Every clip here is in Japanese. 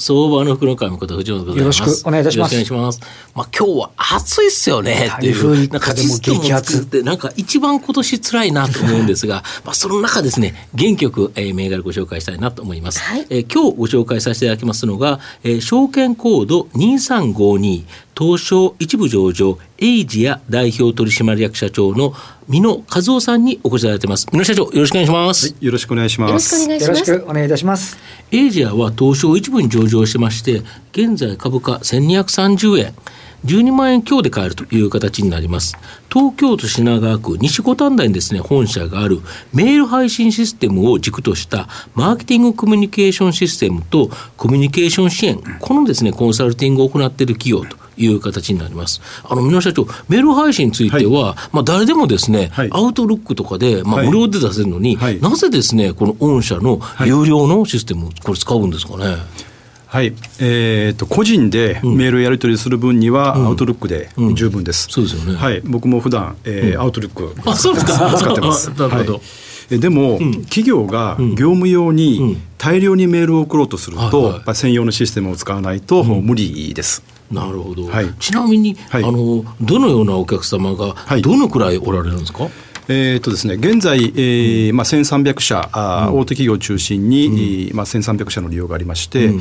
相場の福の神こと藤本でございます。よろしくお願いいたします。よろしくお願いします。まあ、今日は暑いっすよね、っていう。なんか、実感も作って、なんか一番今年辛いなと思うんですが、まあ、その中ですね、元気よく、えー、銘柄ご紹介したいなと思います。はい、えー、今日ご紹介させていただきますのが、えー、証券コード2352、東証一部上場エイジア代表取締役社長の美濃和夫さんにお越しいただいてます。美濃社長、よろしくお願いします。はい、よろしくお願いします。よろしくお願いいたします。エイジアは東証一部に上場してまして、現在株価1230円。12万円強で買えるという形になります。東京都品川区西五反田にですね、本社があるメール配信システムを軸としたマーケティングコミュニケーションシステムとコミュニケーション支援、このですね、コンサルティングを行っている企業という形になります。あの、皆社長、メール配信については、はい、まあ、誰でもですね、はい、アウトロックとかで、まあ、無料で出せるのに、はい、なぜですね、この御社の有料のシステム、これ使うんですかね？はい、えーと、個人でメールやり取りする分には、アウトロックで十分です。そうですよね。はい、僕も普段、えーアウトロックあそうですか。使ってます。なるほど。でも、企業が業務用に大量にメールを送ろうとすると、やっぱ専用のシステムを使わないと無理です。なるほど、はい、ちなみに、はい、あのどのようなお客様がどのくらいおられるんですか、えーとですね、現在、えーまあ、1300社、あ大手企業を中心に、うん、まあ、1300社の利用がありまして、うん。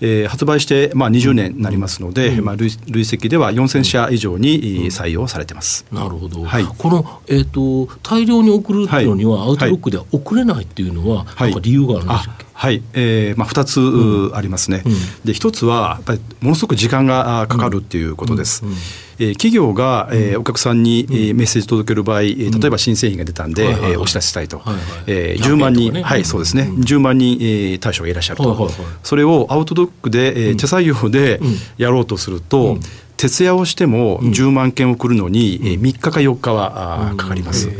えー、発売して、まあ、20年になりますので、うん、まあ、累累積では4000社以上に採用されてます、なるほど、はい、この、えーと、大量に送るのには、アウトロックでは送れないっていうのは、はい、なんか理由があるんでしょうか、はい、えーまあ、2つ、うん、ありますね、うん、で1つはやっぱりものすごく時間がかかるっていうことです。うんうんえー、企業が、えー、お客さんに、えー、メッセージ届ける場合、えー、例えば新製品が出たんで、えー、お知らせしたいと、はいはい。えー、10万人、ね、はいそうですね、うん、10万人、えー、対象がいらっしゃると、はいはいはい、それをアウトドックで、えー、手作業でやろうとすると、徹夜をしても10万件送るのに、うん、3日か4日は、あかかります。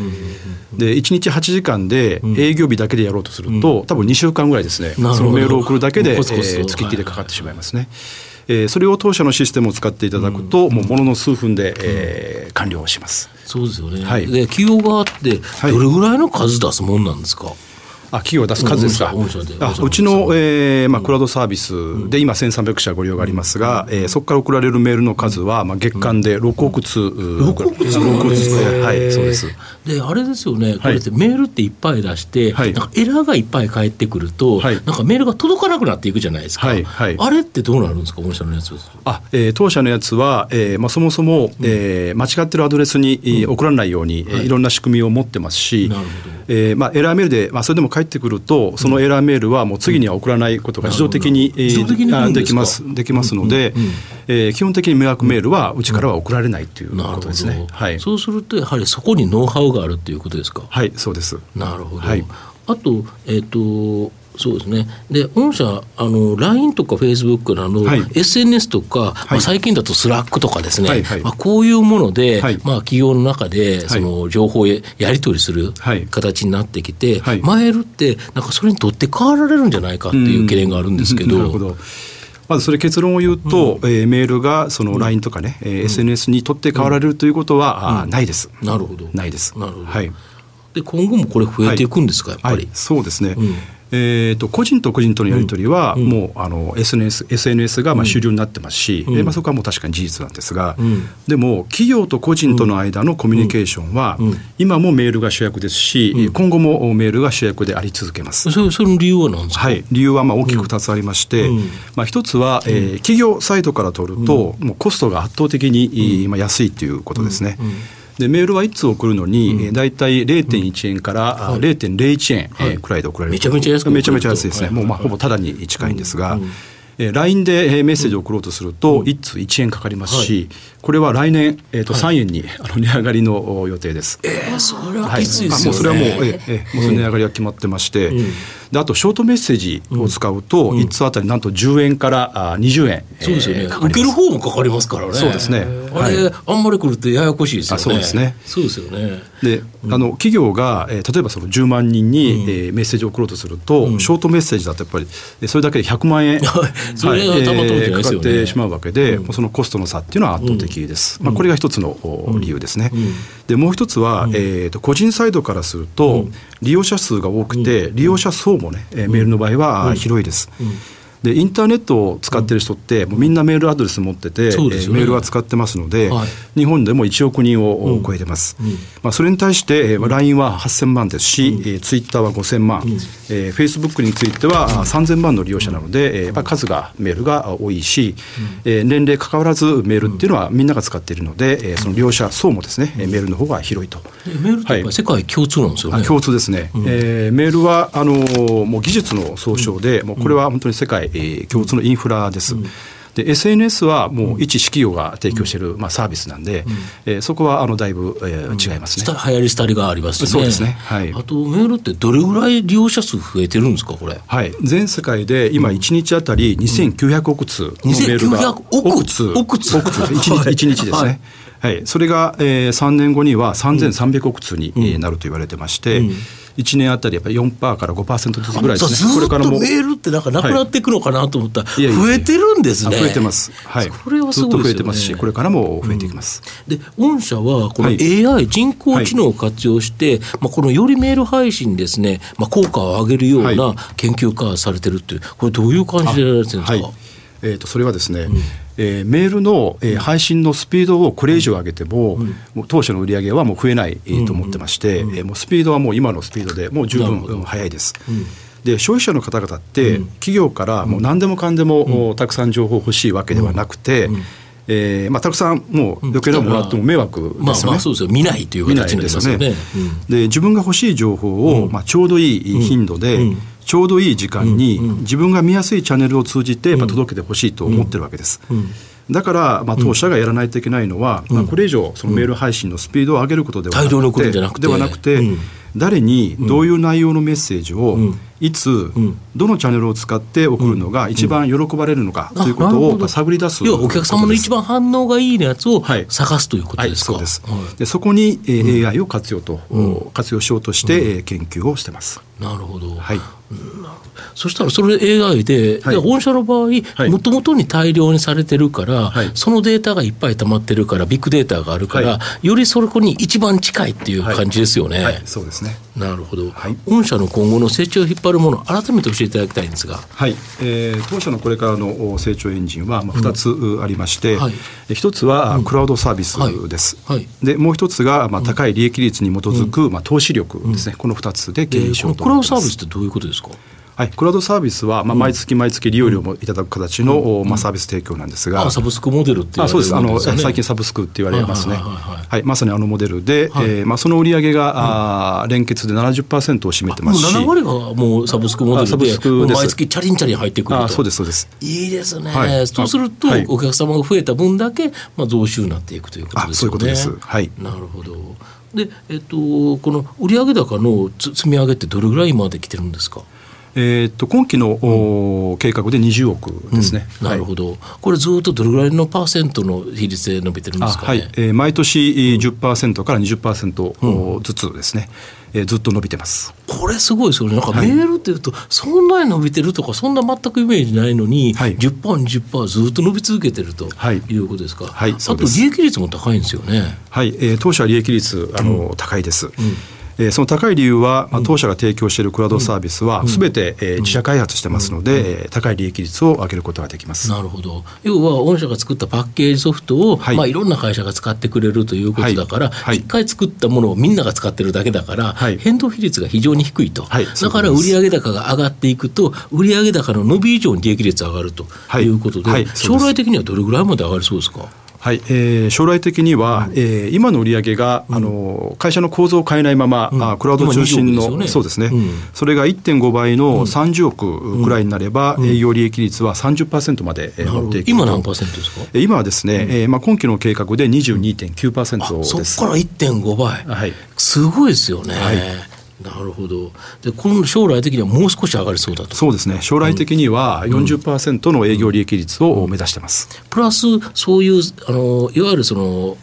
で1日8時間で営業日だけでやろうとすると、多分2週間ぐらいですね、そのメールを送るだけで、えー、月きでかかってしまいますね。えー、それを当社のシステムを使っていただくと、もうものの数分で、えー、完了します。そうですよね。はい、で企業側ってどれぐらいの数出すもんなんですか？はいあ企業が出す数ですか、あうちの、えーまあ、クラウドサービスで今1300社ご利用がありますが、えー、そこから送られるメールの数は、まあ、月間で6億通、6億通。はいそうです。であれですよね。これってメールっていっぱい出して、はい、なんかエラーがいっぱい返ってくると、はい、なんかメールが届かなくなっていくじゃないですか、はいはい、あれってどうなるんですか？御社のやつあ、えー、当社のやつは、えーまあ、そもそも、えー、間違ってるアドレスに、うん、送らないように、はい、いろんな仕組みを持ってますし、なるほど。えーまあ、エラーメールで、まあ、それでも返ってくるとそのエラーメールはもう次には送らないことが自動的に、えー、できます。できますので、えー、基本的に迷惑メールはうちからは送られないということですね、はい、そうするとやはりそこにノウハウがあるということですか？はいそうです。なるほど、はい、あと,、えーとそうですね。で、御社、あの、LINE とか Facebook など、はい、SNS とか、はい、まあ、最近だと Slack とかですね、はいはい、まあ、こういうもので、はい、まあ、企業の中で、その、情報をやり取りする形になってきて、はい、マイルって、なんかそれにとって変わられるんじゃないかっていう懸念があるんですけど。なるほど。まずそれ結論を言うと、うん、えー、メールがその LINE とかね、うん、えー、SNS にとって変わられるということは、うん、あないです。なるほど。ないです。なるほど。はい。で今後もこれ増えていくんですか、やっぱり、はい、そうですね、うんえーと、個人と個人とのやり取りは、もうあの SNS, SNS がまあ主流になってますし、うん、まあ、そこはもう確かに事実なんですが、うん、でも企業と個人との間のコミュニケーションは、今もメールが主役ですし、今後もメールが主役であり続けます。そその理由は何ですか、はい、理由はまあ大きく2つありまして、まあ、1つは、えー、企業サイトから取ると、もうコストが圧倒的に、まあ、安いということですね。でメールは1通送るのに、大体0.1円から0.01円くらいで送られる、めちゃめちゃ安めちゃめちゃ安いですね、もうまあほぼただに近いんですが。えー、LINE でメッセージを送ろうとすると、1通1円かかりますし、これは来年、えー、と3円に、あの値上がりの予定です。えー、それはきついですよね。もうそれはもう、えー、もう値上がりは決まってまして、であとショートメッセージを使うと、1通あたりなんと10円からあ20円、そうですよね、受ける方もかかりますからね。そうですね。あれ、あんまり来るとややこしいですよね。そうですね。そうですよね。で、あの企業が、えー、例えばその10万人に、えー、メッセージを送ろうとすると、ショートメッセージだとやっぱりそれだけで100万円、それがたまったかかってしまうわけで、そのコストの差っていうのは圧倒的です。まあこれが一つの理由ですね。でもう一つは、えー、と個人サイドからすると、利用者数が多くて、利用者層もね、メールの場合は広いです。でインターネットを使ってる人って、もうみんなメールアドレス持ってて、ね、メールは使ってますので、はい、日本でも1億人を超えてます、うん。うん、まあ、それに対して、まあ、LINE は8000万ですし、うん、えー、Twitter は5000万、うん、えー、Facebook については3000万の利用者なので、えー、数がメールが多いし、うん、えー、年齢関わらずメールっていうのはみんなが使っているので、えー、その利用者層もですね、メールの方が広いと。メールって世界共通なんですよね。共通ですね。うん、えー、メールはあのもう技術の総称で、もうこれは本当に世界、えー、共通のインフラです。で SNS はもう一企業が提供している、まあ、サービスなんで、うん、えー、そこはあのだいぶ、えー、違いますね。流行り廃りがありますね。そうですね。はい。あとメールってどれぐらい利用者数増えてるんですかこれ？はい。全世界で今一日あたり2900億通のメールが、うん、億通億通？億通一日一日ですね。はい、それが、えー、3年後には3300億通に、なると言われてまして、うん1年あたりやっぱり4%から5%ずつぐらいですね。これからもメールってなんかなくなっていくのかなと思ったら、はい、増えてるんですね。増えてます。はい。これはすごい、ね、ずっと増えてますし、これからも増えていきます。うん、で、御社はこの AI、人工知能を活用して、まあこのよりメール配信ですね、まあ効果を上げるような研究化されてるっていう、これどういう感じでやられてるんですか？えーと、それはですね、うん、えー、メールの、えー、配信のスピードをこれ以上上げても、うん、もう当初の売り上げはもう増えない、えー、と思ってまして、えー、もうスピードはもう今のスピードでもう十分速いです。で消費者の方々って、企業からもう何でもかんでも、たくさん情報欲しいわけではなくて、えーまあ、たくさんもう余計なもらっても迷惑ですよね。まあ、まあそうですよ。見ないという形になりますよね。で自分が欲しい情報を、まあ、ちょうどいい頻度で、ちょうどいい時間に自分が見やすいチャンネルを通じてまあ届けてほしいと思ってるわけです。だから、まあ、当社がやらないといけないのは、まあ、これ以上そのメール配信のスピードを上げることではなくてではなくて、誰にどういう内容のメッセージをいつ、どのチャンネルを使って送るのが一番喜ばれるのかということを探り出す要はお客様の一番反応がいいやつを探すということですか、はいはい、そうです、でそこに、えー、AI を活用と、活用しようとして、え研究をしてます。なるほど、はい。そしたらそれ AI で、はい、御社の場合もともとに大量にされてるから、はい、そのデータがいっぱい溜まってるからビッグデータがあるから、はい、よりそこに一番近いっていう感じですよね。そうですねなるほど、御社の今後の成長を引っ張るもの改めて教えていただきたいんですが、はい。えー、当社のこれからの成長エンジンは、まあ、2つありまして、うんはい、1つはクラウドサービスです、うんはい、でもう1つが、まあ、高い利益率に基づく、まあ、投資力ですね、この2つで経営しようと思います、クラウドサービスってどういうことですか？はい、クラウドサービスは、まあ、毎月毎月利用料もいただく形の、うん、まあ、サービス提供なんですが、サブスクモデルってあそうです。あの最近サブスクって言われますね、はいまさにあのモデルで、はい、えー、まあ、その売り上げが、うん、あ連結で70%を占めてますし。7割がもうサブスクモデルで毎月チャリンチャリン入ってくる。とそうですそうです。いいですね、はい、そうすると、お客様が増えた分だけ、まあ、増収になっていくということですね。そういうことです。はい。なるほど。で、えっと、この売上高の積み上げってどれぐらい今まで来てるんですか？えー、と今期の、うん、計画で20億ですね、うん、なるほど、はい、これずっとどれぐらいのパーセントの比率で伸びてるんですか、ね、はい。えー、毎年10%から20%ずつですね、うん、えー、ずっと伸びてます。これすごいですよね。なんかメールっていうと、そんなに伸びてるとかそんな全くイメージないのに、はい、10%、20%ずっと伸び続けてるとい。うことですか、はい、はい、あと利益率も高いんですよね。はい、えー、当社利益率あの、高いです。うんえー、その高い理由は、まあ、当社が提供しているクラウドサービスは、すべて、えー、自社開発してますので、高い利益率を上げることができます。なるほど、要は御社が作ったパッケージソフトを、はい。まあ、いろんな会社が使ってくれるということだから、一、はい、回作ったものをみんなが使ってるだけだから、はい、変動比率が非常に低いと、はい、だから売上高が上がっていくと、売上高の伸び以上に利益率上がるとい。うことで、将来的にはどれぐらいまで上がりそうですか？はい、えー、将来的には、うん、えー、今の売上が、うん、あの会社の構造を変えないまま、うん、あクラウド中心の、ね、そうですね、うん、それが1.5倍の30億ぐらいになれば、営業利益率は30%まで持っていく今何パーセントですか？今はですね、うん、えー、まあ、今期の計画で22.9%です。そこから1.5倍、はい、すごいですよね。はいなるほど。でこの将来的にはもう少し上がりそうだと。そうですね。将来的には40%の営業利益率を目指してます、うんうん、プラスそういうあのいわゆるその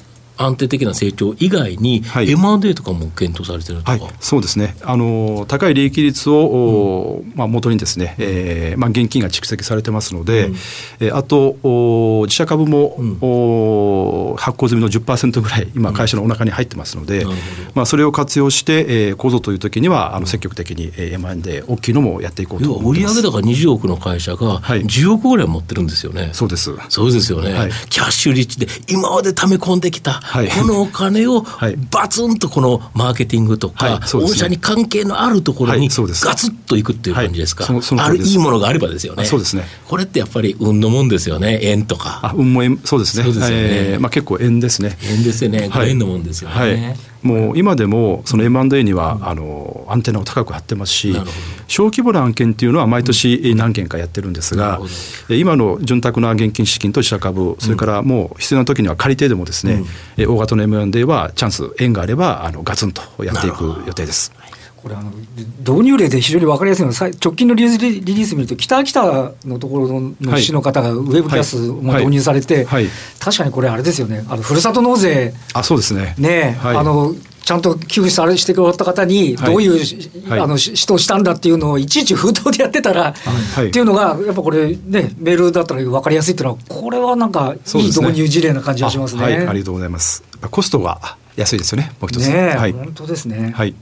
安定的な成長以外に、はい、M&A とかも検討されてるとか、はい、そうですね。あの高い利益率を、うん、まあ、元にですね、えーまあ、現金が蓄積されてますので、うん、えあとお自社株も、うん、お発行済みの10%ぐらい今会社のお腹に入ってますので、うん、まあ、それを活用して、えー、構造という時にはあの積極的に、えー、M&A 大きいのもやっていこうと思います。売上高20億の会社が10億ぐらい持ってるんですよね、そうです。そうですよね、はい、キャッシュリッチで今まで溜め込んできたはい、このお金をバツンとこのマーケティングとか、御社に関係のあるところにガツッといくっていう感じですか、あるいいものがあればですよね。そうですね。これってやっぱり運のもんですよね、円とか。あ運も円そうですね、そうですよね。えーまあ、結構円ですね。円ですよね、円のもんですよね。もう今でもその M&A にはあのアンテナを高く張ってますし小規模な案件っていうのは毎年何件かやってるんですが今の潤沢な現金資金と自社株それからもう必要な時には借り手でもですね大型の M&A はチャンス縁があればあのガツンとやっていく予定です。これあの導入例で非常に分かりやすいのは直近のリリース見ると北秋田のところの市の方がウェブキャスも導入されて、はい。はい、確かにこれあれですよね。あのふるさと納税。あそうですね。ね、はい、あのちゃんと給付されしてくれた方にどういう、はい、あの使途したんだっていうのをいちいち封筒でやってたら、はい、っていうのがやっぱこれねメールだったら分かりやすいっていうのはこれはなんかいい導入事例な感じがしますね。あありがとうございます。コストが安いですよねもう一つ。ね、はい、本当ですね。はい。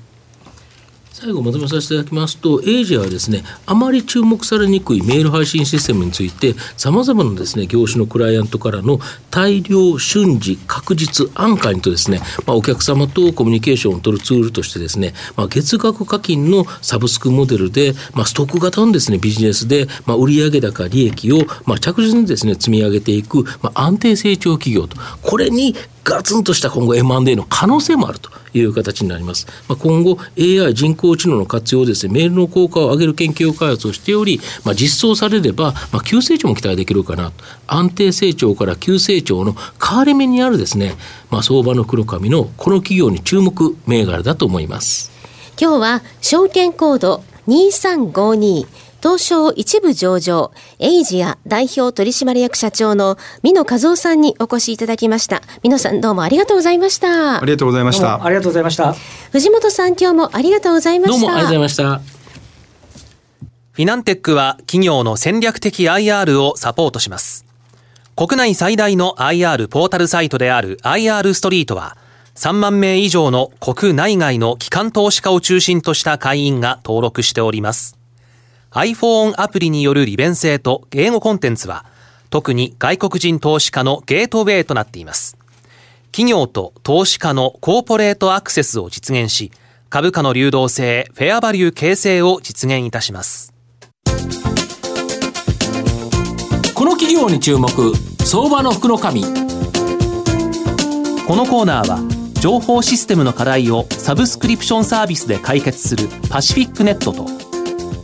最後まとめさせていただきますと、エイジアはですね、あまり注目されにくいメール配信システムについて、さまざまなですね、業種のクライアントからの大量、瞬時、確実、安価にとですね、まあ、お客様とコミュニケーションを取るツールとしてですね、まあ、月額課金のサブスクモデルで、まあ、ストック型のですね、ビジネスで、まあ、売上高、利益を、まあ、着実にですね、積み上げていく、まあ、安定成長企業と、これにガツンとした今後 M&A の可能性もあるという形になります。まあ、今後 AI 人工知能の活用ですね、メールの効果を上げる研究開発をしており、まあ、実装されれば、まあ、急成長も期待できるかなと。安定成長から急成長の変わり目にあるですね、まあ、相場の黒髪のこの企業に注目銘柄だと思います。今日は証券コード2352東証一部上場、エイジア代表取締役社長の美野和夫さんにお越しいただきました。美野さんどうもありがとうございました。ありがとうございました。ありがとうございました。藤本さん今日もありがとうございました。どうもありがとうございました。フィナンテックは企業の戦略的 IR をサポートします。国内最大の IR ポータルサイトである IR ストリートは、3万名以上の国内外の機関投資家を中心とした会員が登録しております。iPhone アプリによる利便性と英語コンテンツは、特に外国人投資家のゲートウェイとなっています。企業と投資家のコーポレートアクセスを実現し、株価の流動性、フェアバリュー形成を実現いたします。この企業に注目、相場の福の神。このコーナーは、情報システムの課題をサブスクリプションサービスで解決するパシフィックネットと、